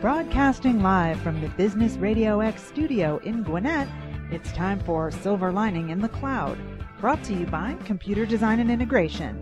Broadcasting live from the Business Radio X studio in Gwinnett, it's time for Silver Lining in the Cloud, brought to you by Computer Design and Integration.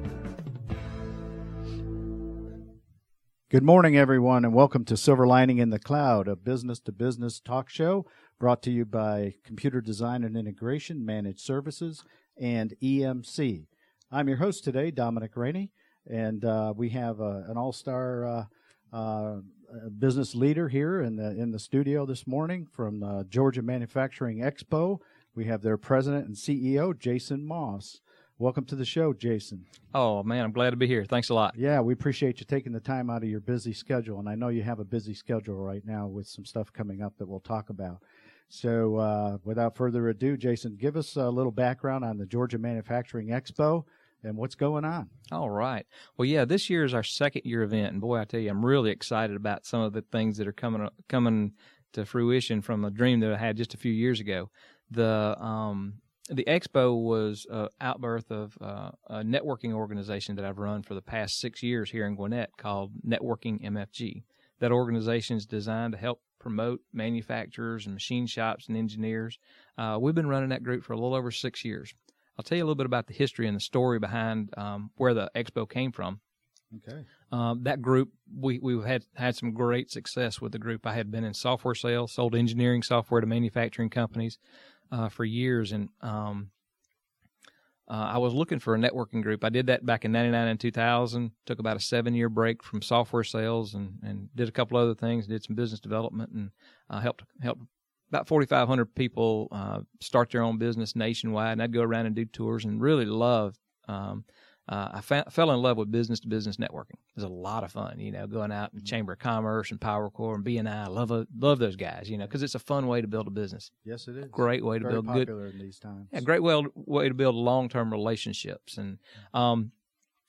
Good morning, everyone, and welcome to Silver Lining in the Cloud, a business to business talk show brought to you by Computer Design and Integration Managed Services and EMC. I'm your host today, Dominic Rainey, and uh, we have uh, an all star uh, uh business leader here in the in the studio this morning from the Georgia Manufacturing Expo. We have their president and CEO, Jason Moss. Welcome to the show, Jason. Oh man, I'm glad to be here. Thanks a lot. Yeah, we appreciate you taking the time out of your busy schedule, and I know you have a busy schedule right now with some stuff coming up that we'll talk about. So, uh, without further ado, Jason, give us a little background on the Georgia Manufacturing Expo and what's going on. All right. Well, yeah, this year is our second year event, and boy, I tell you, I'm really excited about some of the things that are coming coming to fruition from a dream that I had just a few years ago. The um, the expo was an outbirth of uh, a networking organization that I've run for the past six years here in Gwinnett called Networking MFG. That organization is designed to help promote manufacturers and machine shops and engineers. Uh, we've been running that group for a little over six years. I'll tell you a little bit about the history and the story behind um, where the expo came from. Okay. Um, that group, we we had had some great success with the group. I had been in software sales, sold engineering software to manufacturing companies uh, for years, and um, uh, I was looking for a networking group. I did that back in '99 and 2000. Took about a seven year break from software sales, and and did a couple other things. Did some business development, and uh, helped helped about 4,500 people uh, start their own business nationwide, and I'd go around and do tours and really loved. Um, uh, I fa- fell in love with business to business networking. It was a lot of fun, you know, going out in Chamber of Commerce and PowerCore and BNI. I love a, love those guys, you know, because it's a fun way to build a business. Yes, it is. Great way to Very build popular good. in these times. Yeah, great way way to build long term relationships. And um,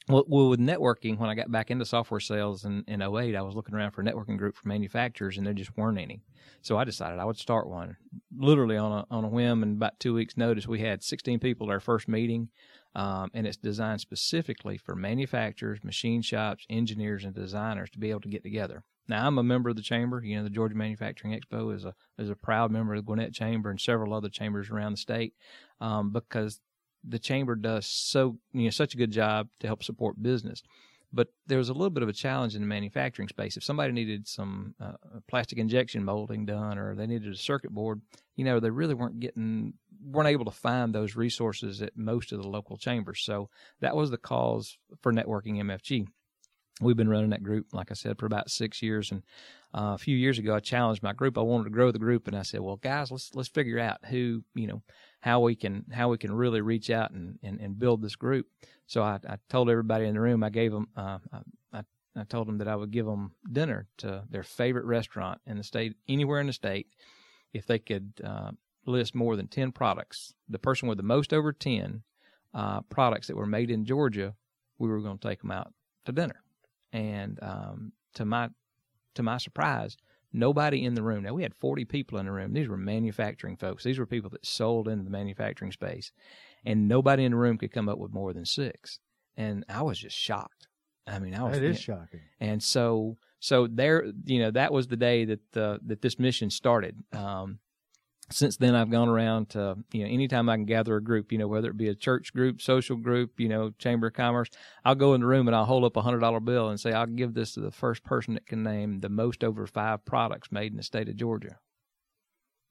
well, with networking, when I got back into software sales in, in 08, I was looking around for a networking group for manufacturers, and there just weren't any. So I decided I would start one, literally on a on a whim. And about two weeks' notice, we had 16 people at our first meeting, um, and it's designed specifically for manufacturers, machine shops, engineers, and designers to be able to get together. Now I'm a member of the chamber. You know, the Georgia Manufacturing Expo is a is a proud member of the Gwinnett Chamber and several other chambers around the state, um, because the chamber does so you know such a good job to help support business. But there was a little bit of a challenge in the manufacturing space. If somebody needed some uh, plastic injection molding done, or they needed a circuit board, you know, they really weren't getting weren't able to find those resources at most of the local chambers. So that was the cause for networking MFG. We've been running that group, like I said, for about six years, and uh, a few years ago, I challenged my group. I wanted to grow the group, and I said, "Well, guys, let's let's figure out who you know how we can how we can really reach out and and, and build this group." So I, I told everybody in the room. I gave them. Uh, I, I told them that I would give them dinner to their favorite restaurant in the state, anywhere in the state, if they could uh, list more than ten products. The person with the most over ten uh, products that were made in Georgia, we were going to take them out to dinner. And um, to my to my surprise, nobody in the room. Now we had 40 people in the room. These were manufacturing folks. These were people that sold into the manufacturing space, and nobody in the room could come up with more than six. And I was just shocked. I mean, I was. That is shocking. And so, so there, you know, that was the day that the that this mission started. Um, since then I've gone around to you know anytime I can gather a group, you know whether it be a church group, social group, you know chamber of commerce, I'll go in the room and I'll hold up a hundred dollar bill and say I'll give this to the first person that can name the most over five products made in the state of Georgia.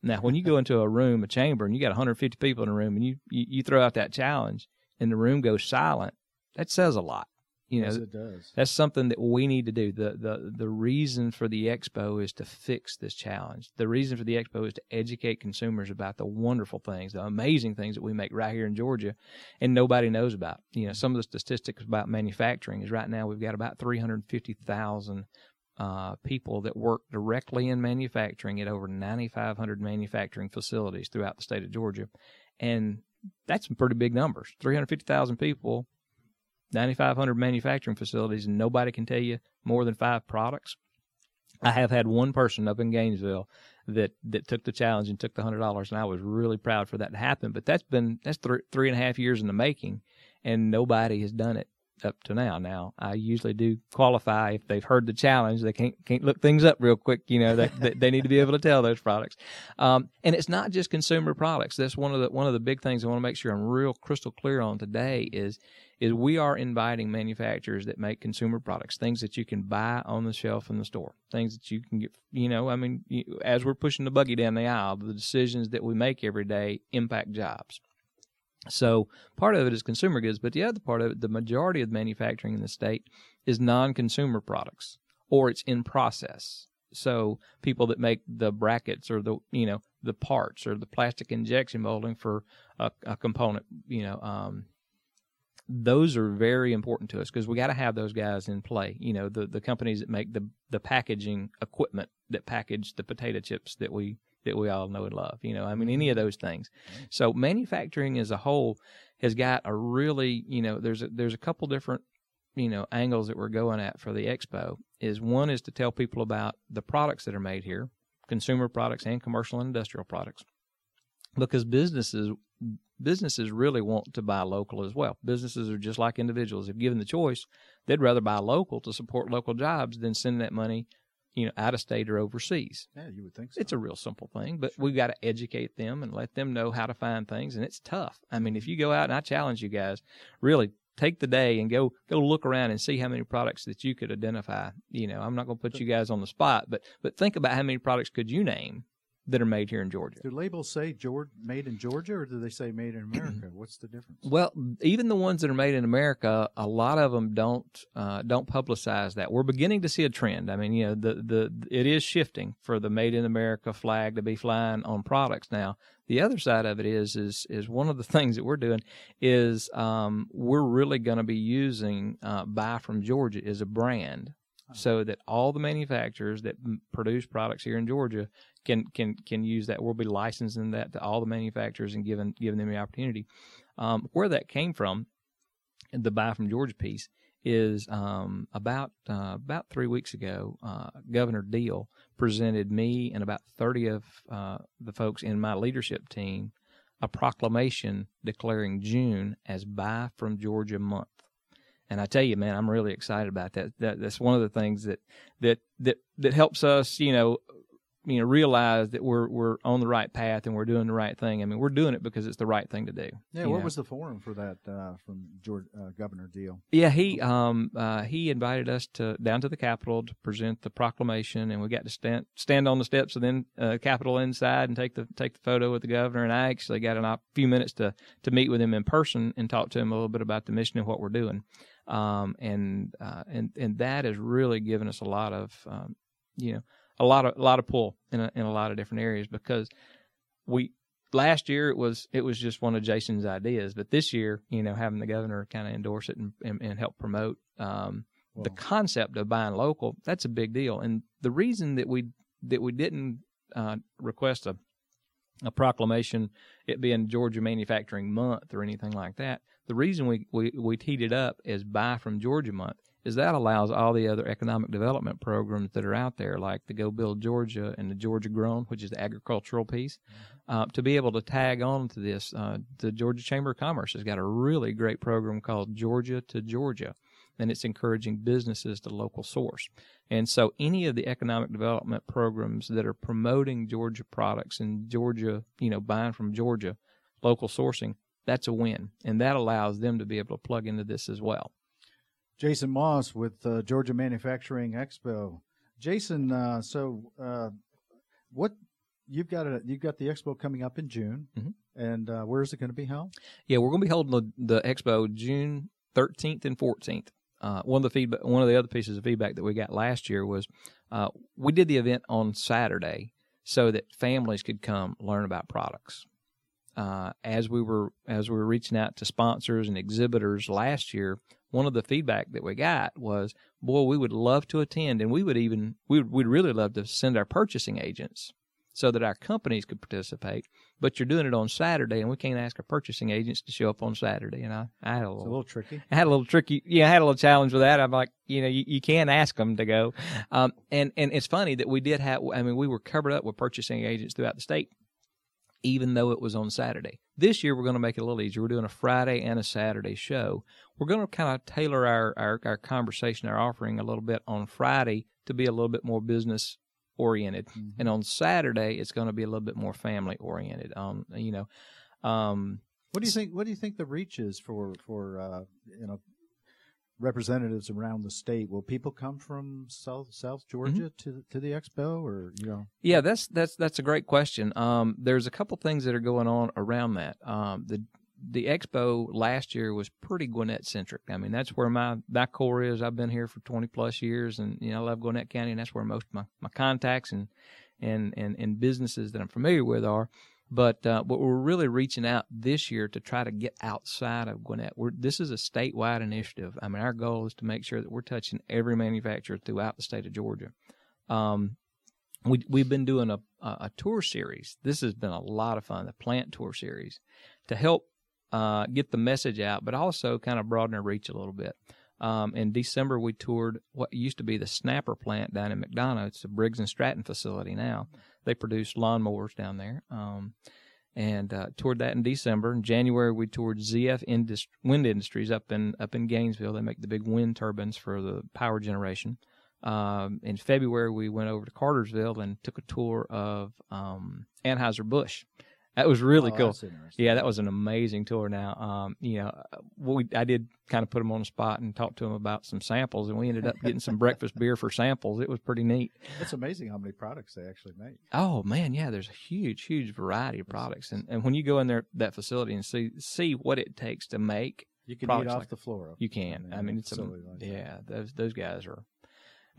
Now, when you go into a room, a chamber, and you got 150 people in a room, and you, you you throw out that challenge, and the room goes silent, that says a lot. You know, yes, it does. That's something that we need to do. The, the the reason for the expo is to fix this challenge. The reason for the expo is to educate consumers about the wonderful things, the amazing things that we make right here in Georgia, and nobody knows about. You know, some of the statistics about manufacturing is right now we've got about three hundred fifty thousand uh, people that work directly in manufacturing at over ninety five hundred manufacturing facilities throughout the state of Georgia, and that's some pretty big numbers. Three hundred fifty thousand people 9,500 manufacturing facilities, and nobody can tell you more than five products. I have had one person up in Gainesville that that took the challenge and took the hundred dollars, and I was really proud for that to happen. But that's been that's three three and a half years in the making, and nobody has done it up to now. Now I usually do qualify if they've heard the challenge. They can't can't look things up real quick. You know that they, they, need to be able to tell those products. Um, and it's not just consumer products. That's one of the one of the big things I want to make sure I'm real crystal clear on today is is we are inviting manufacturers that make consumer products, things that you can buy on the shelf in the store, things that you can get. You know, I mean, as we're pushing the buggy down the aisle, the decisions that we make every day impact jobs. So part of it is consumer goods, but the other part of it, the majority of manufacturing in the state is non-consumer products or it's in process. So people that make the brackets or the you know the parts or the plastic injection molding for a, a component, you know, um, those are very important to us because we got to have those guys in play. You know, the the companies that make the the packaging equipment that package the potato chips that we that we all know and love. You know, I mean, any of mm-hmm. those things. So manufacturing as a whole has got a really, you know, there's a, there's a couple different, you know, angles that we're going at for the expo. Is one is to tell people about the products that are made here, consumer products and commercial and industrial products, because businesses businesses really want to buy local as well. Businesses are just like individuals. If given the choice, they'd rather buy local to support local jobs than send that money you know, out of state or overseas. Yeah, you would think so. It's a real simple thing, but sure. we've got to educate them and let them know how to find things, and it's tough. I mean, if you go out and I challenge you guys, really take the day and go go look around and see how many products that you could identify. You know, I'm not going to put you guys on the spot, but but think about how many products could you name that are made here in Georgia. Do labels say George, made in Georgia or do they say made in America? What's the difference? Well, even the ones that are made in America, a lot of them don't uh, don't publicize that. We're beginning to see a trend. I mean, you know, the the it is shifting for the made in America flag to be flying on products now. The other side of it is is is one of the things that we're doing is um, we're really going to be using uh, Buy from Georgia as a brand so that all the manufacturers that produce products here in Georgia can can can use that. We'll be licensing that to all the manufacturers and giving giving them the opportunity. Um, where that came from, the buy from Georgia piece is um, about uh, about three weeks ago. Uh, Governor Deal presented me and about thirty of uh, the folks in my leadership team a proclamation declaring June as Buy from Georgia Month. And I tell you, man, I'm really excited about that. that that's one of the things that that that that helps us, you know, you know realize that we're we're on the right path and we're doing the right thing. I mean, we're doing it because it's the right thing to do. Yeah. What know? was the forum for that uh, from George uh, Governor Deal? Yeah, he um uh, he invited us to down to the Capitol to present the proclamation, and we got to stand stand on the steps of the uh, Capitol inside and take the take the photo with the governor. And I actually got a few minutes to to meet with him in person and talk to him a little bit about the mission and what we're doing. Um, and uh, and and that has really given us a lot of um, you know a lot of a lot of pull in a, in a lot of different areas because we last year it was it was just one of Jason's ideas, but this year you know having the governor kind of endorse it and, and, and help promote um, the concept of buying local that's a big deal. And the reason that we that we didn't uh, request a a proclamation, it being Georgia Manufacturing Month or anything like that. The reason we, we, we teed it up as Buy from Georgia Month is that allows all the other economic development programs that are out there, like the Go Build Georgia and the Georgia Grown, which is the agricultural piece, mm-hmm. uh, to be able to tag on to this. Uh, the Georgia Chamber of Commerce has got a really great program called Georgia to Georgia, and it's encouraging businesses to local source. And so, any of the economic development programs that are promoting Georgia products and Georgia, you know, buying from Georgia, local sourcing, that's a win, and that allows them to be able to plug into this as well. Jason Moss with uh, Georgia Manufacturing Expo. Jason, uh, so uh, what you've got a you've got the expo coming up in June, mm-hmm. and uh, where is it going to be held? Yeah, we're going to be holding the, the expo June 13th and 14th. Uh, one of the feedback, one of the other pieces of feedback that we got last year was uh, we did the event on Saturday so that families could come learn about products. Uh, as we were as we were reaching out to sponsors and exhibitors last year, one of the feedback that we got was, "Boy, we would love to attend, and we would even we would, we'd really love to send our purchasing agents so that our companies could participate. But you're doing it on Saturday, and we can't ask our purchasing agents to show up on Saturday. And I, I had a little, a little tricky. I had a little tricky. Yeah, I had a little challenge with that. I'm like, you know, you, you can't ask them to go. Um, and and it's funny that we did have. I mean, we were covered up with purchasing agents throughout the state even though it was on Saturday. This year, we're going to make it a little easier. We're doing a Friday and a Saturday show. We're going to kind of tailor our, our, our conversation, our offering a little bit on Friday to be a little bit more business oriented, Mhm. and on Saturday it's going to be a little bit more family oriented. Um, you know, um, What do you think? What do you think the reach is for for uh, you know representatives around the state? Will people come from South South Georgia to the- to the expo, or you know? Yeah, that's that's that's a great question. Um, there's a couple things that are going on around that. Um, the the expo last year was pretty Gwinnett centric. I mean, that's where my my core is. I've been here for 20 plus years, and you know, I love Gwinnett County, and that's where most of my, my contacts and and and and businesses that I'm familiar with are. But uh, we're really reaching out this year to try to get outside of Gwinnett. We're, this is a statewide initiative. I mean, our goal is to make sure that we're touching every manufacturer throughout the state of Georgia. Um, we we've been doing a, a a tour series. This has been a lot of fun, the plant tour series, to help uh, get the message out, but also kind of broaden our reach a little bit. Um, in December, we toured what used to be the Snapper plant down in McDonough. It's Briggs and Stratton facility now. They produce lawnmowers down there. Um, and uh, toured that in December. In January, we toured ZF Indust- Wind Industries up in up in Gainesville. They make the big wind turbines for the power generation. Um, in February, we went over to Cartersville and took a tour of um, Anheuser Busch. That was really Oh, cool. Yeah, that was an amazing tour. Now, um, you know, we I did kind of put them on the spot and talk to them about some samples, and we ended up getting some breakfast beer for samples. It was pretty neat. It's amazing how many products they actually make. Oh man, yeah, there's a huge, huge variety of products, and and when you go in there that facility and see see what it takes to make, You can eat off like- the floor. you can. I mean, it's a, like yeah, those those guys are.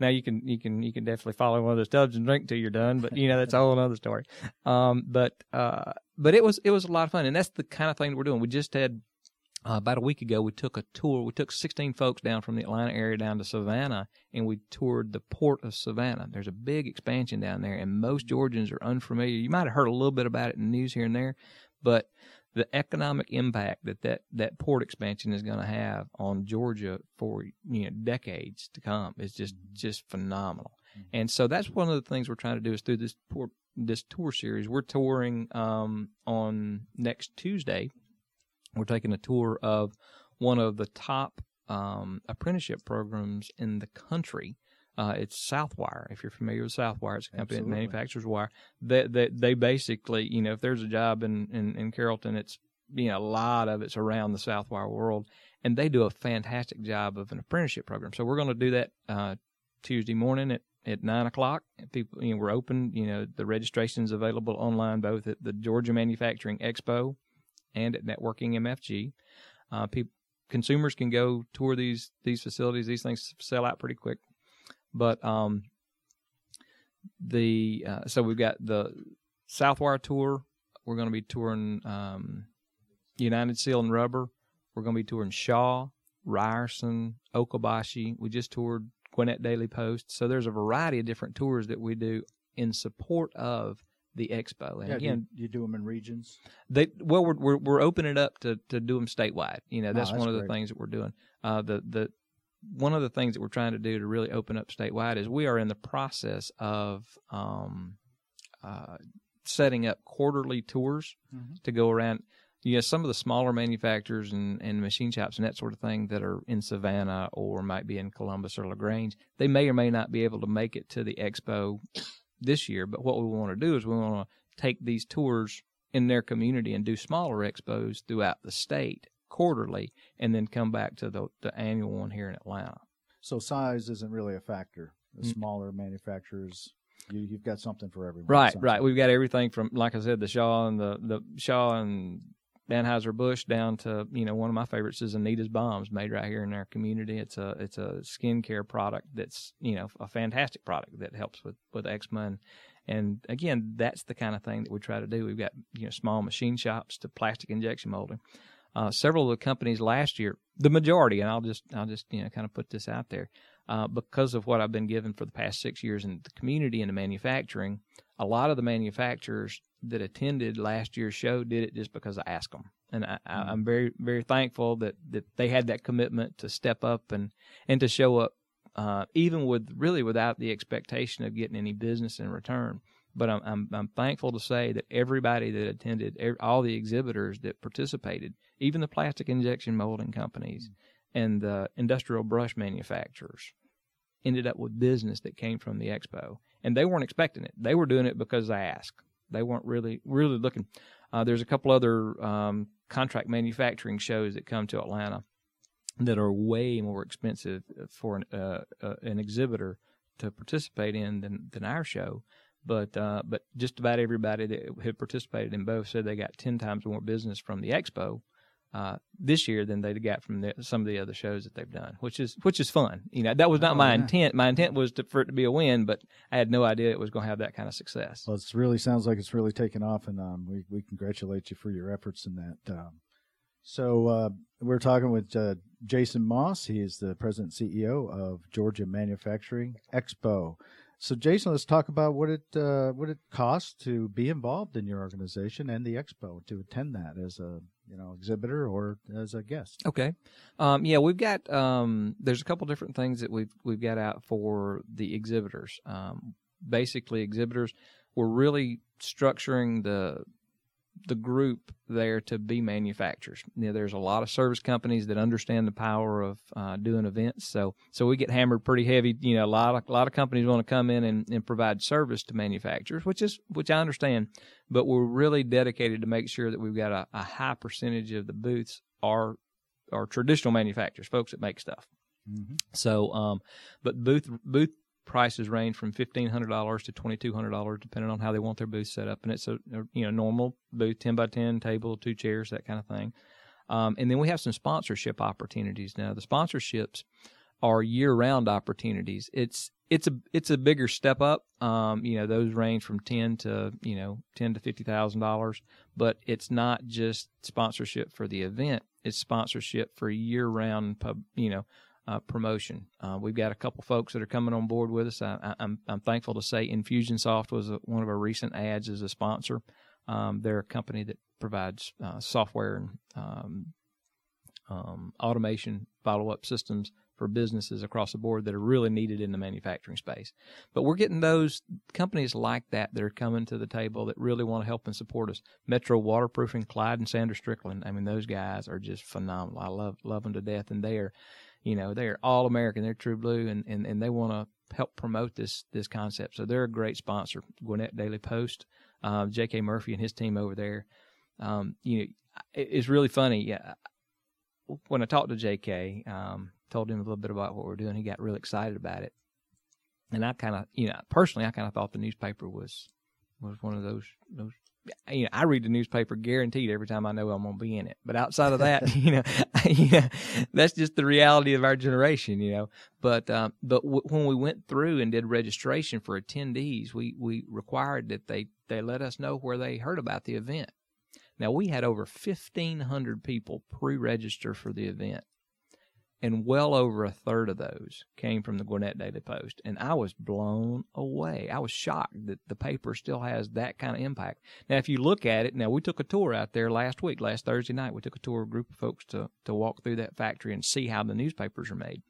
Now you can you can you can definitely follow one of those tubs and drink till you're done, but you know that's a whole another story. Um, but uh, but it was it was a lot of fun, and that's the kind of thing we're doing. We just had uh, about a week ago we took a tour. We took 16 folks down from the Atlanta area down to Savannah, and we toured the port of Savannah. There's a big expansion down there, and most Georgians are unfamiliar. You might have heard a little bit about it in the news here and there, but the economic impact that that, that port expansion is going to have on Georgia for you know decades to come is just just phenomenal. And so that's one of the things we're trying to do is through this port this tour series. We're touring um, on next Tuesday. We're taking a tour of one of the top um, apprenticeship programs in the country. Uh, it's Southwire. If you're familiar with Southwire, it's a company Absolutely. that manufactures wire. They, they they basically, you know, if there's a job in, in in Carrollton, it's you know a lot of it's around the Southwire world, and they do a fantastic job of an apprenticeship program. So we're going to do that uh, Tuesday morning at at nine o'clock. People, you know, we're open. You know, the registration's available online both at the Georgia Manufacturing Expo and at Networking MFG. Uh, people, consumers can go tour these these facilities. These things sell out pretty quick, but um, the uh, so we've got the Southwire tour. We're going to be touring um, United Seal and Rubber. We're going to be touring Shaw, Ryerson, Okabashi. We just toured Gwinnett Daily Post. So there's a variety of different tours that we do in support of the expo. And Yeah, again, you, you do them in regions. they well, we're we're, we're opening it up to, to do them statewide. You know, Oh, that's, that's one of the great. things that we're doing. Uh, the the one of the things that we're trying to do to really open up statewide is we are in the process of um, uh, setting up quarterly tours Mhm. to go around. You know, some of the smaller manufacturers and, and machine shops and that sort of thing that are in Savannah or might be in Columbus or LaGrange, they may or may not be able to make it to the expo this year. But what we want to do is we want to take these tours in their community and do smaller expos throughout the state quarterly and then come back to the, the annual one here in Atlanta. So size isn't really a factor. The Mm. smaller manufacturers, you, you've got something for everyone. Right, right. We've got everything from, like I said, the Shaw and the, the Shaw and Anheuser Busch down to you know one of my favorites is Anita's Balms, made right here in our community. It's a it's a skincare product that's you know a fantastic product that helps with with eczema and and again that's the kind of thing that we try to do. We've got you know small machine shops to plastic injection molding. Uh, several of the companies last year, the majority, and I'll just I'll just you know kind of put this out there, uh, because of what I've been given for the past six years in the community and the manufacturing, a lot of the manufacturers that attended last year's show did it just because I asked them, and I, I, I'm very very thankful that that they had that commitment to step up and and to show up, uh, even with really without the expectation of getting any business in return. But I'm, I'm, I'm thankful to say that everybody that attended, all the exhibitors that participated, even the plastic injection molding companies and the industrial brush manufacturers, ended up with business that came from the expo, and they weren't expecting it. They were doing it because they asked. They weren't really really looking. Uh, there's a couple other um, contract manufacturing shows that come to Atlanta that are way more expensive for an, uh, uh, an exhibitor to participate in than, than our show. But uh, but just about everybody that had participated in both said they got ten times more business from the expo uh, this year than they got from the, some of the other shows that they've done, which is which is fun. You know, that was not oh, my yeah. intent. My intent was to, for it to be a win, but I had no idea it was going to have that kind of success. Well, it really sounds like it's really taken off, and um, we we congratulate you for your efforts in that. Um, so uh, we're talking with uh, Jason Moss. He is the president and CEO of Georgia Manufacturing Expo. So, Jason, let's talk about what it uh, what it costs to be involved in your organization and the expo to attend that as a you know exhibitor or as a guest. Okay, um, yeah, we've got um, there's a couple different things that we've we've got out for the exhibitors. Um, basically, exhibitors we're really structuring the the group there to be manufacturers. You know, there's a lot of service companies that understand the power of uh, doing events, so so we get hammered pretty heavy. You know, a lot of a lot of companies want to come in and, and provide service to manufacturers, which is which I understand, but we're really dedicated to make sure that we've got a, a high percentage of the booths are are traditional manufacturers, folks that make stuff. Mm-hmm. So, um, but booth booth prices range from fifteen hundred dollars to twenty two hundred dollars, depending on how they want their booth set up. And it's a, a, you know normal booth, ten by ten table, two chairs, that kind of thing. Um, and then we have some sponsorship opportunities. Now the sponsorships are year round opportunities. It's it's a it's a bigger step up. Um, you know those range from ten to you know ten to fifty thousand dollars, but it's not just sponsorship for the event. It's sponsorship for year round pub. You know uh, promotion. Uh, we've got a couple folks that are coming on board with us. I, am thankful to say Infusionsoft was a, one of our recent ads as a sponsor. Um, they're a company that provides uh, software and um, um, automation follow up systems for businesses across the board that are really needed in the manufacturing space. But we're getting those companies like that that are coming to the table that really want to help and support us. Metro Waterproofing, Clyde and Sandra Strickland. I mean, those guys are just phenomenal. I love love them to death, and they are you know they're all American, they're True Blue, and and, and they want to help promote this this concept. So they're a great sponsor. Gwinnett Daily Post, um, J.K. Murphy and his team over there. Um, you know, it's really funny. Yeah, when I talked to J.K., um, told him a little bit about what we're doing. He got really excited about it, and I kind of, you know, personally, I kind of thought the newspaper was was one of those those you know, I read the newspaper guaranteed every time I know I'm going to be in it. But outside of that, you know, you know, that's just the reality of our generation, you know. But um, but w- when we went through and did registration for attendees, we we required that they they let us know where they heard about the event. Now we had over 1,500 people pre-register for the event and well over a third of those came from the Gwinnett Daily Post. And I was blown away. I was shocked that the paper still has that kind of impact. Now, if you look at it, now we took a tour out there last week, last Thursday night. We took a tour, a group of folks to to walk through that factory and see how the newspapers are made.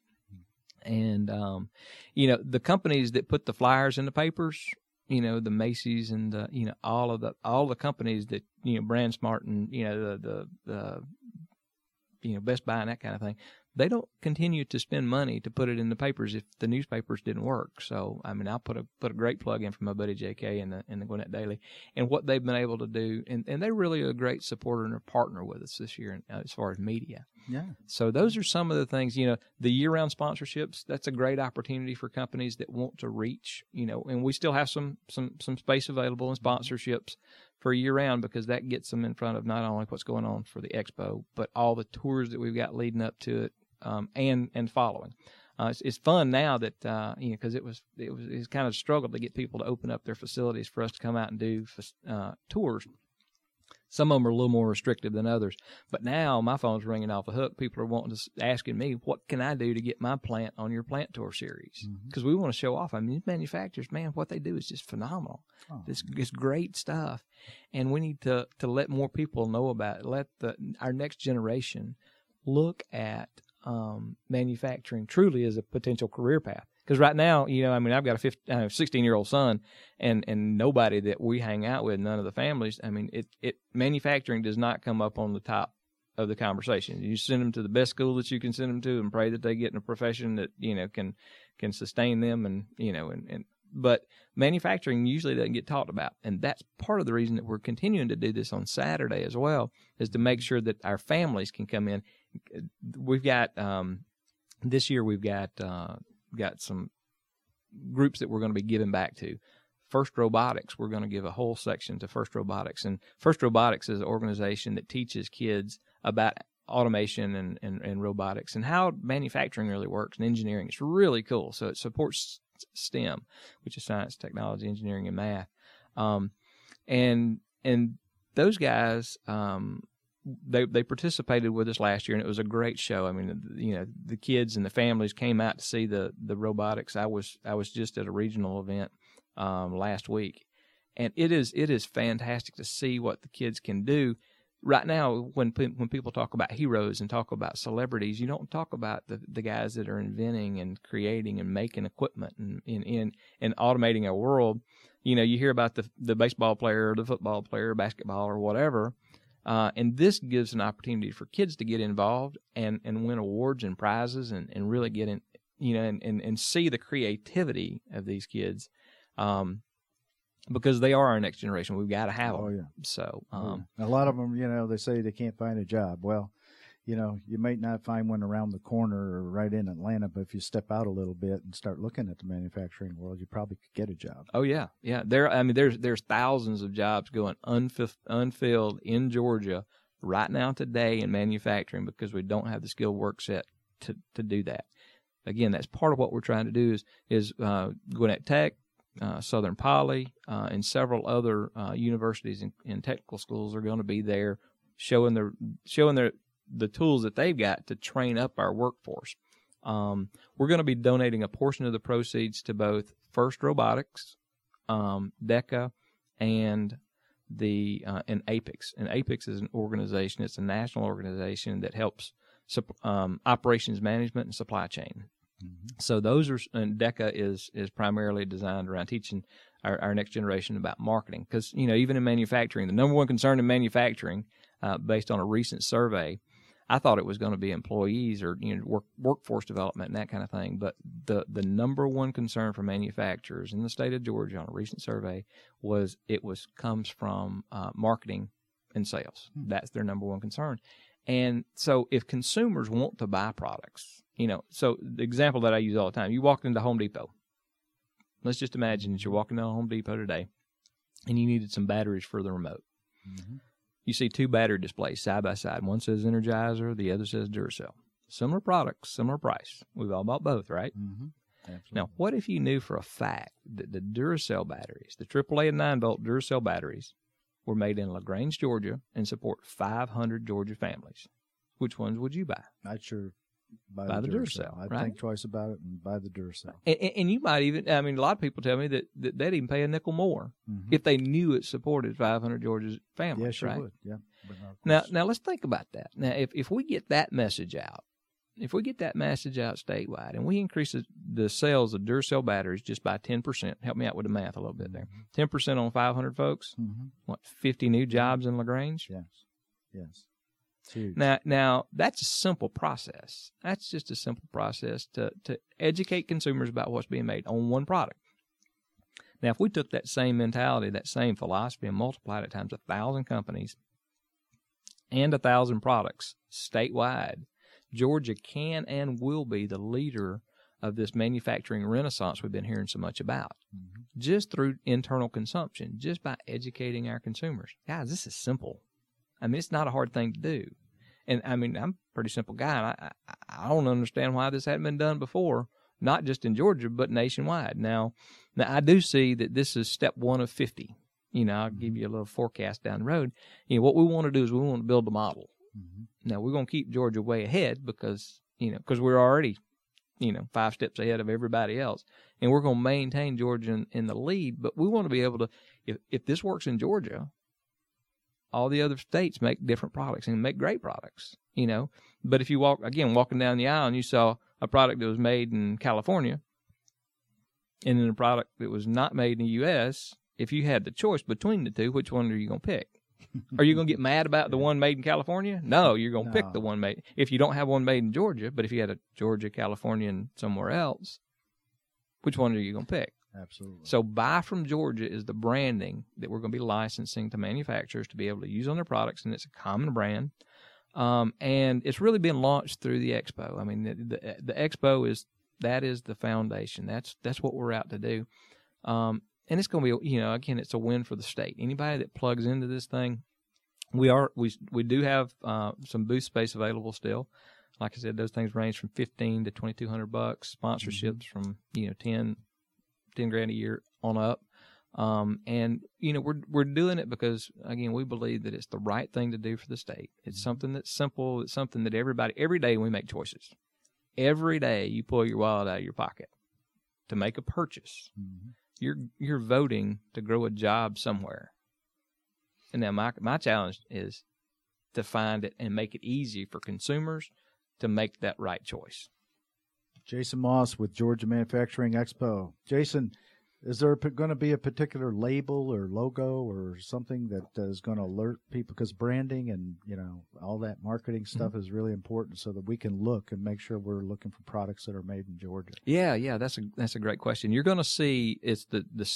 And um, you know, the companies that put the flyers in the papers, you know, the Macy's and the you know all of the all the companies that you know, BrandsMart and you know the the, the you know Best Buy and that kind of thing they don't continue to spend money to put it in the papers if the newspapers didn't work. So I mean, I'll put a put a great plug in for my buddy J.K. in the in the Gwinnett Daily, and what they've been able to do, and and they're really a great supporter and a partner with us this year uh, as far as media. Yeah. So those are some of the things. You know, the year round sponsorships. That's a great opportunity for companies that want to reach. You know, and we still have some some some space available in sponsorships for year round because that gets them in front of not only what's going on for the expo, but all the tours that we've got leading up to it um, and and following. Uh, it's, it's, fun now that uh, you know because it was it was it's kind of struggled to get people to open up their facilities for us to come out and do uh, tours. Some of them are a little more restrictive than others, but now my phone's ringing off the hook. People are wanting to asking me, "What can I do to get my plant on your plant tour series?" Because mm-hmm. we want to show off. I mean, these manufacturers, man, what they do is just phenomenal. Oh. It's, it's great stuff, and we need to to let more people know about it. Let the our next generation look at um, manufacturing truly as a potential career path. Because right now, you know, I mean, I've got a 15, uh, 16 year old son, and and nobody that we hang out with, none of the families. I mean, it it manufacturing does not come up on the top of the conversation. You send them to the best school that you can send them to, and pray that they get in a profession that you know can can sustain them, and you know, and, and but manufacturing usually doesn't get talked about and that's part of the reason that we're continuing to do this on saturday as well is to make sure that our families can come in we've got um, this year we've got uh, got some groups that we're going to be giving back to. First robotics we're going to give a whole section to first robotics. And first robotics is an organization that teaches kids about automation and, and, and robotics and how manufacturing really works and engineering. It's really cool. So it supports STEM, which is science, technology, engineering, and math. Um, and and those guys, um, they they participated with us last year, and it was a great show. I mean, you know, the kids and the families came out to see the the robotics. I was I was just at a regional event um, last week, and it is it is fantastic to see what the kids can do right now when when people talk about heroes and talk about celebrities, you don't talk about the the guys that are inventing and creating and making equipment and in in and automating our world. You know, you hear about the the baseball player, or the football player, basketball, or whatever. Uh, and this gives an opportunity for kids to get involved and, and win awards and prizes and, and really get in, you know, and, and, and see the creativity of these kids. Um, because they are our next generation. We've got to have them. Oh yeah. So um, a lot of them, you know, they say they can't find a job. Well, you know, you might not find one around the corner or right in Atlanta, but if you step out a little bit and start looking at the manufacturing world, you probably could get a job. Oh yeah, yeah. There, I mean, there's there's thousands of jobs going unf- unfilled in Georgia right now today in manufacturing because we don't have the skilled work set to to do that. Again, that's part of what we're trying to do is is uh, Gwinnett Tech, uh, Southern Poly, uh, and several other uh, universities and, and, technical schools are going to be there, showing their showing their the tools that they've got to train up our workforce. Um, we're going to be donating a portion of the proceeds to both First Robotics, um, DECA, and the uh, and APICS. And APICS is an organization; it's a national organization that helps um, operations management and supply chain. Mm-hmm. So those are and DECA is is primarily designed around teaching our, our next generation about marketing because you know even in manufacturing the number one concern in manufacturing uh, based on a recent survey I thought it was going to be employees or you know work, workforce development and that kind of thing but the the number one concern for manufacturers in the state of Georgia on a recent survey was it was comes from uh, marketing and sales mm-hmm. that's their number one concern and so if consumers want to buy products you know, so the example that I use all the time, you walk into Home Depot. Let's just imagine that you're walking down Home Depot today and you needed some batteries for the remote. Mm-hmm. You see two battery displays side by side. One says Energizer, the other says Duracell. Similar products, similar price. We've all bought both, right? Mm-hmm. Now, what if you knew for a fact that the Duracell batteries, the AAA and 9 volt Duracell batteries, were made in LaGrange, Georgia, and support 500 Georgia families? Which ones would you buy? I'd sure buy, buy the, the Duracell. I'd right? think twice about it and buy the Duracell. And, and, and, you might even, I mean, a lot of people tell me that, that they'd even pay a nickel more mm-hmm. if they knew it supported 500 Georgia's families. Yeah, sure right? would. Yeah. Now, now let's think about that. Now, if, if we get that message out, if we get that message out statewide and we increase the, the sales of Duracell batteries just by 10%, help me out with the math a little bit there. 10% mm-hmm. on 500 folks, mm-hmm. what, 50 new jobs in LaGrange? Yes. Yes. Now, now that's a simple process. That's just a simple process to to educate consumers about what's being made on one product. Now, if we took that same mentality, that same philosophy, and multiplied it times a thousand companies and a thousand products statewide, Georgia can and will be the leader of this manufacturing renaissance we've been hearing so much about mm-hmm. just through internal consumption, just by educating our consumers. Guys, this is simple. I mean, it's not a hard thing to do. And I mean, I'm a pretty simple guy. I, I, I don't understand why this hadn't been done before, not just in Georgia, but nationwide. Now, now I do see that this is step one of 50. You know, I'll give mm-hmm. you a little forecast down the road. You know, what we want to do is we want to build a model. Mm-hmm. Now, we're going to keep Georgia way ahead because, you know, because we're already, you know, five steps ahead of everybody else. And we're going to maintain Georgia in, in the lead, but we want to be able to, if, if this works in Georgia, all the other states make different products and make great products, you know. But if you walk again, walking down the aisle and you saw a product that was made in California, and then a product that was not made in the U.S., if you had the choice between the two, which one are you going to pick? are you going to get mad about the one made in California? No, you're going to pick the one made. If you don't have one made in Georgia, but if you had a Georgia, California, and somewhere else, which one are you going to pick? Absolutely. So buy from Georgia is the branding that we're going to be licensing to manufacturers to be able to use on their products, and it's a common brand. Um, and it's really been launched through the expo. I mean, the, the the expo is that is the foundation. That's that's what we're out to do. Um, and it's going to be, you know, again, it's a win for the state. Anybody that plugs into this thing, we are we we do have uh, some booth space available still. Like I said, those things range from fifteen to twenty two hundred bucks. Sponsorships from you know 10, 10 grand a year on up. Um, and you know we're we're doing it because again we believe that it's the right thing to do for the state. It's something that's simple. It's something that everybody every day we make choices. Every day you pull your wallet out of your pocket to make a purchase. Mhm. You're you're voting to grow a job somewhere. And now my my challenge is to find it and make it easy for consumers to make that right choice. Jason Moss with Georgia Manufacturing Expo. Jason, is there going to be a particular label or logo or something that is going to alert people? Because branding and you know all that marketing stuff is really important, so that we can look and make sure we're looking for products that are made in Georgia. Yeah, yeah, that's a that's a great question. You're going to see it's the the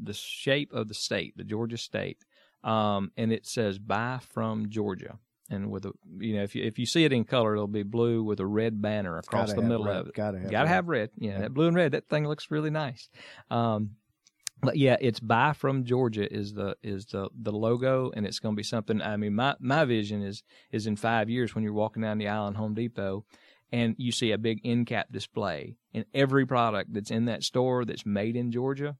the shape of the state, the Georgia state, um, and it says "Buy from Georgia." And with a you know if you if you see it in color, it'll be blue with a red banner across the middle red. of it. Gotta have Gotta red. have red. Yeah, Yeah. that blue and red. That thing looks really nice. Um, but yeah, it's "Buy from Georgia" is the is the the logo, and it's going to be something. I mean, my my vision is is in five years when you're walking down the aisle in Home Depot, and you see a big end cap display, and every product that's in that store that's made in Georgia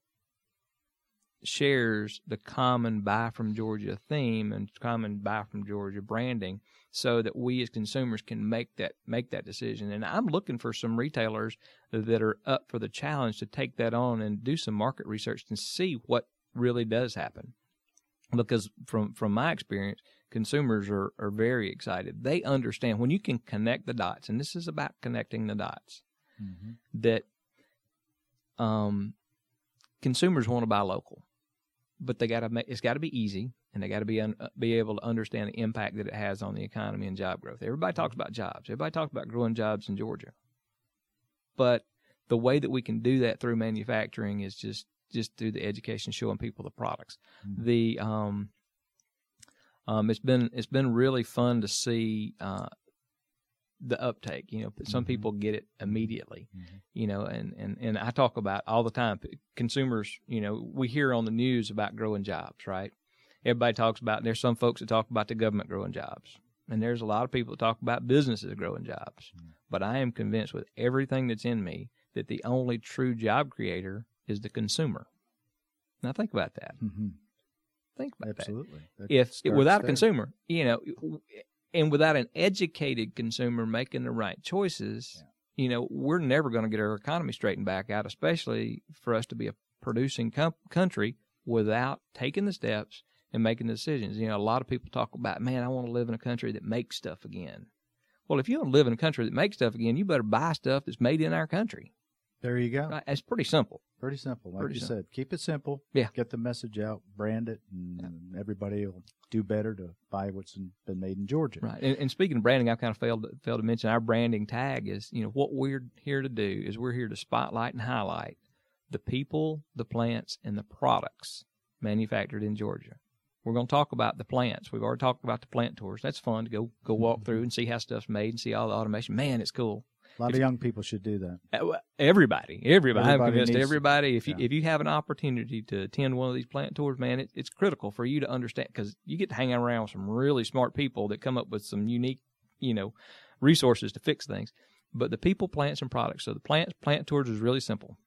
shares the common buy from Georgia theme and common buy from Georgia branding so that we as consumers can make that make that decision. And I'm looking for some retailers that are up for the challenge to take that on and do some market research and see what really does happen. Because from from my experience, consumers are, are very excited. They understand when you can connect the dots, and this is about connecting the dots Mm-hmm. that um, consumers want to buy local, but they got to make it's got to be easy, and they got to be un, uh, be able to understand the impact that it has on the economy and job growth. Everybody talks about jobs. Everybody talks about growing jobs in Georgia, but the way that we can do that through manufacturing is just just through the education, showing people the products. Mhm. The um, um, it's been it's been really fun to see uh, the uptake. You know, some Mhm. people get it immediately. Mhm. You know, and, and and I talk about all the time. Consumers, you know, we hear on the news about growing jobs, right? Everybody talks about. There's some folks that talk about the government growing jobs, and there's a lot of people that talk about businesses growing jobs. Mhm. But I am convinced with everything that's in me that the only true job creator is the consumer. Now think about that. Mhm. Think about that Absolutely. If without a consumer, you know, and without an educated consumer making the right choices, you know, we're never going to get our economy straightened back out, especially for us to be a producing com- country without taking the steps and making the decisions. You know, a lot of people talk about, man, I want to live in a country that makes stuff again. Well, if you want to live in a country that makes stuff again, you better buy stuff that's made in our country. There you go. Right? It's pretty simple. Pretty simple. Like Pretty you simple. said, keep it simple. Yeah. Get the message out, brand it, and everybody will do better to buy what's been made in Georgia. Right. And, and speaking of branding, I've kind of failed to, failed to mention our branding tag is, you know, what we're here to do is we're here to spotlight and highlight the people, the plants, and the products manufactured in Georgia. We're going to talk about the plants. We've already talked about the plant tours. That's fun to go go walk mm-hmm. through and see how stuff's made and see all the automation. Man, it's cool. A lot If- of young people should do that. Uh, Everybody, everybody. I'm Everybody convinced everybody. If you yeah. if you have an opportunity to attend one of these plant tours, man, it, it's critical for you to understand because you get to hang around with some really smart people that come up with some unique, you know, resources to fix things. But the people, plants, and products. So the plant plant tours is really simple.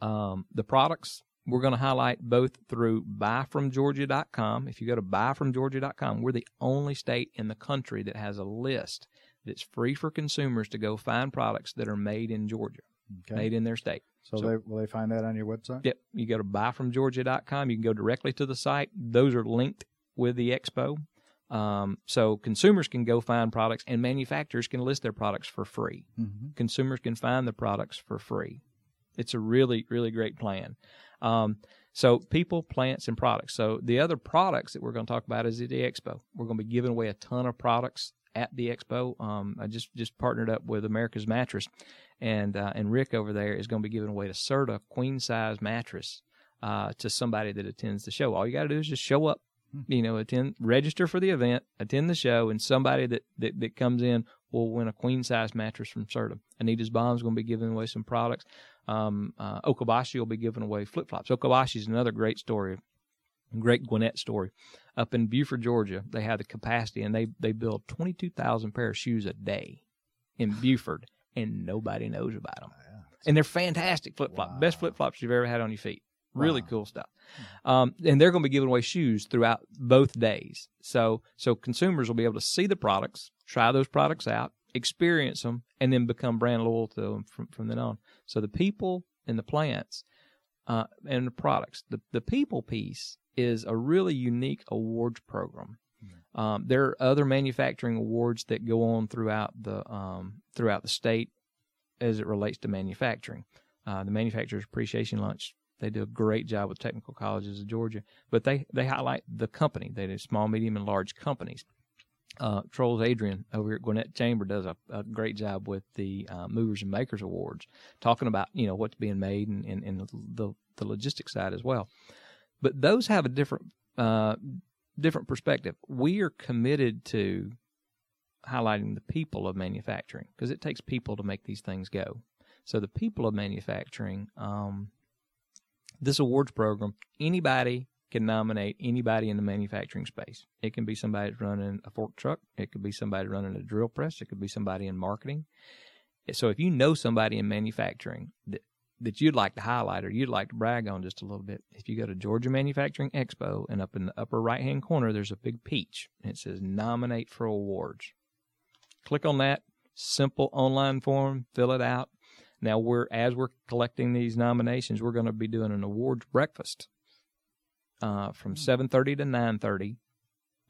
Um, the products we're going to highlight both through buyfromgeorgia.com. If you go to buyfromgeorgia.com, we're the only state in the country that has a list that's free for consumers to go find products that are made in Georgia, Okay. made in their state. so, so- they, will they find that on your website? Yep. You go to buyfromgeorgia.com. You can go directly to the site. Those are linked with the expo. Um, so consumers can go find products and manufacturers can list their products for free. Mm-hmm. Consumers can find the products for free. It's a really, really great plan. Um, so people, plants, and products. So the other products that we're going to talk about is at the expo. We're going to be giving away a ton of products at the expo. Um, I just just partnered up with America's Mattress, and uh, and Rick over there is going to be giving away a Serta queen size mattress uh, to somebody that attends the show. All you got to do is just show up, hmm. you know, attend, register for the event, attend the show, and somebody that that, that comes in will win a queen size mattress from Serta. Anita's Balm's going to be giving away some products. Um, uh, Okabashi will be giving away flip flops. Okabashi is another great story, great Gwinnett story. Up in Buford, Georgia, they have the capacity and they they build twenty two thousand pair of shoes a day in Buford, and nobody knows about them. Yeah, and they're fantastic flip flops, wow. best flip flops you've ever had on your feet. Really wow. cool stuff. Um, and they're going to be giving away shoes throughout both days. So so consumers will be able to see the products, try those products out, experience them, and then become brand loyal to them from, from then on. So the people and the plants uh, and the products. The the people piece is a really unique awards program. Hmm. Um, there are other manufacturing awards that go on throughout the um, throughout the state as it relates to manufacturing. Uh, the Manufacturers Appreciation Lunch they do a great job with technical colleges of Georgia, but they, they highlight the company. They do small, medium, and large companies. Uh, Trolls Adrian over at Gwinnett Chamber does a, a great job with the uh, Movers and Makers Awards, talking about you know what's being made and, and, and the, the logistics side as well. But those have a different uh, different perspective. We are committed to highlighting the people of manufacturing because it takes people to make these things go. So the people of manufacturing, um, this awards program, anybody can nominate anybody in the manufacturing space. It can be somebody that's running a fork truck. It could be somebody running a drill press. It could be somebody in marketing. So if you know somebody in manufacturing that that you'd like to highlight or you'd like to brag on just a little bit, if you go to Georgia Manufacturing Expo and up in the upper right hand corner, there's a big peach and it says nominate for awards. Click on that simple online form, fill it out, now we're as we're collecting these nominations, we're going to be doing an awards breakfast uh, from 7:30 hmm. to 9:30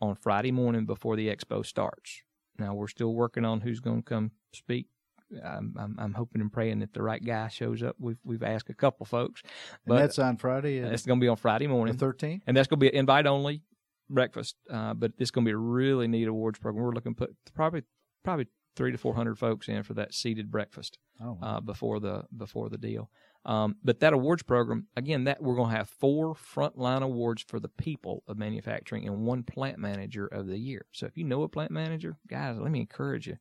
on Friday morning before the expo starts. Now we're still working on who's going to come speak. I'm, I'm, I'm, hoping and praying that the right guy shows up. We've we've asked a couple folks, but and that's on Friday. It's going to be on Friday morning, the 13th, and that's going to be an invite only breakfast. Uh, but it's going to be a really neat awards program. We're looking to put probably probably three to four hundred folks in for that seated breakfast oh, wow. uh, before the before the deal. Um, but that awards program, again, that we're going to have four frontline awards for the people of manufacturing and one plant manager of the year. So if you know a plant manager, guys, let me encourage you,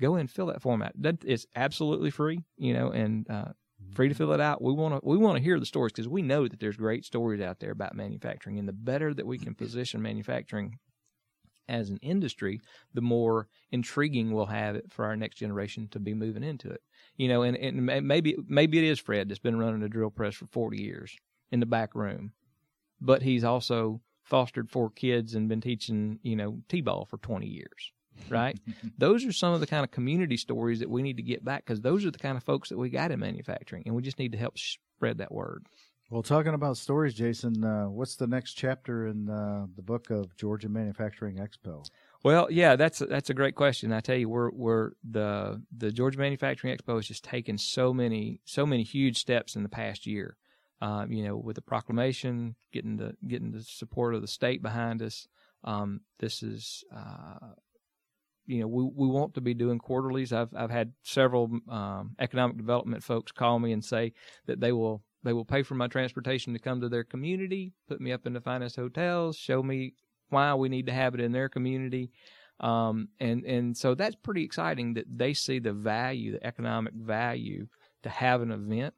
go and fill that form out. That, it's absolutely free, you know, and uh, free to fill it out. We want to we want to hear the stories because we know that there's great stories out there about manufacturing, and the better that we can position manufacturing as an industry, the more intriguing we'll have it for our next generation to be moving into it. You know, and, and maybe maybe it is Fred that's been running a drill press for 40 years in the back room, but he's also fostered four kids and been teaching, you know, t-ball for 20 years. Right? those are some of the kind of community stories that we need to get back because those are the kind of folks that we got in manufacturing, and we just need to help spread that word. Well, talking about stories, Jason, uh, what's the next chapter in uh, the book of Georgia Manufacturing Expo? Well, yeah, that's a, that's a great question. I tell you, we're we're the the Georgia Manufacturing Expo has just taken so many so many huge steps in the past year. Um, you know, with the proclamation, getting the getting the support of the state behind us. Um, this is uh, you know, we, we want to be doing quarterlies. I've I've had several um, economic development folks call me and say that they will they will pay for my transportation to come to their community, put me up in the finest hotels, show me why we need to have it in their community. Um, and, and so that's pretty exciting that they see the value, the economic value to have an event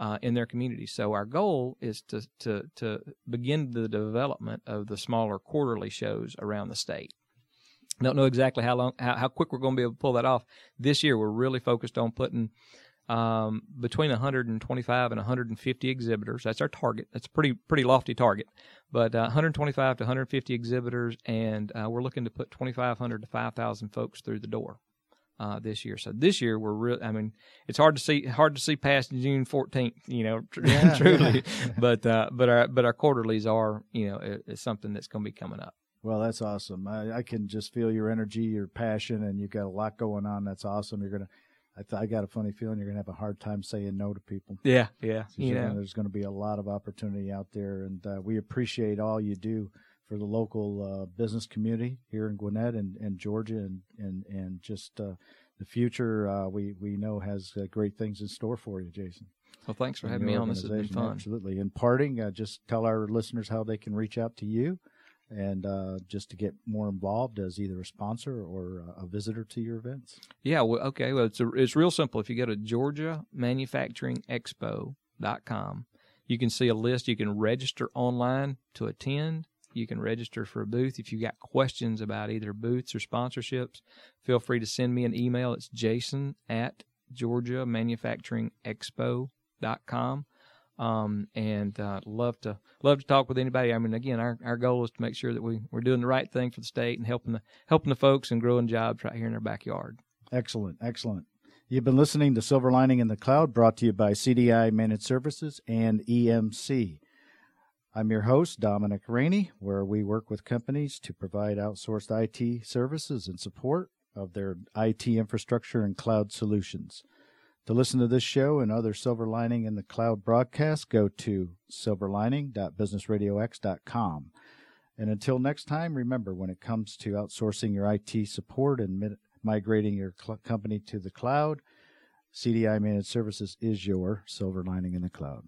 uh, in their community. So our goal is to, to, to begin the development of the smaller quarterly shows around the state. Don't know exactly how long, how, how quick we're going to be able to pull that off. This year, we're really focused on putting um, between 125 and 150 exhibitors. That's our target. That's a pretty pretty lofty target, but uh, 125 to 150 exhibitors, and uh, we're looking to put 2,500 to 5,000 folks through the door uh, this year. So this year we're real. I mean, it's hard to see hard to see past June 14th. You know, yeah, truly, yeah. but uh, but our but our quarterlies are you know is something that's going to be coming up. Well, that's awesome. I, I, can just feel your energy, your passion, and you've got a lot going on. That's awesome. You're gonna I, th- I got a funny feeling you're going to have a hard time saying no to people. Yeah, yeah. You know, there's going to be a lot of opportunity out there, and uh, we appreciate all you do for the local uh, business community here in Gwinnett and, and Georgia, and and and just uh, the future. Uh, we we know has uh, great things in store for you, Jason. well, thanks for having me on. This has been fun. Absolutely. In parting, uh, just tell our listeners how they can reach out to you, and uh, just to get more involved as either a sponsor or a visitor to your events. Yeah, well, okay. Well, it's a, it's real simple. If you go to georgiamanufacturingexpo.com, you can see a list. You can register online to attend. You can register for a booth. If you got questions about either booths or sponsorships, feel free to send me an email. It's jason at georgiamanufacturingexpo.com. Um, and uh, love to love to talk with anybody. I mean, again, our, our goal is to make sure that we, we're doing the right thing for the state and helping the helping the folks and growing jobs right here in our backyard. Excellent, excellent. You've been listening to Silver Lining in the Cloud, brought to you by CDI Managed Services and EMC. I'm your host, Dominic Rainey, where we work with companies to provide outsourced IT services and support of their IT infrastructure and cloud solutions. To listen to this show and other Silver Lining in the Cloud broadcasts, go to silverlining.businessradiox.com. And until next time, remember when it comes to outsourcing your IT support and mi- migrating your cl- company to the cloud, CDI Managed Services is your silver lining in the cloud.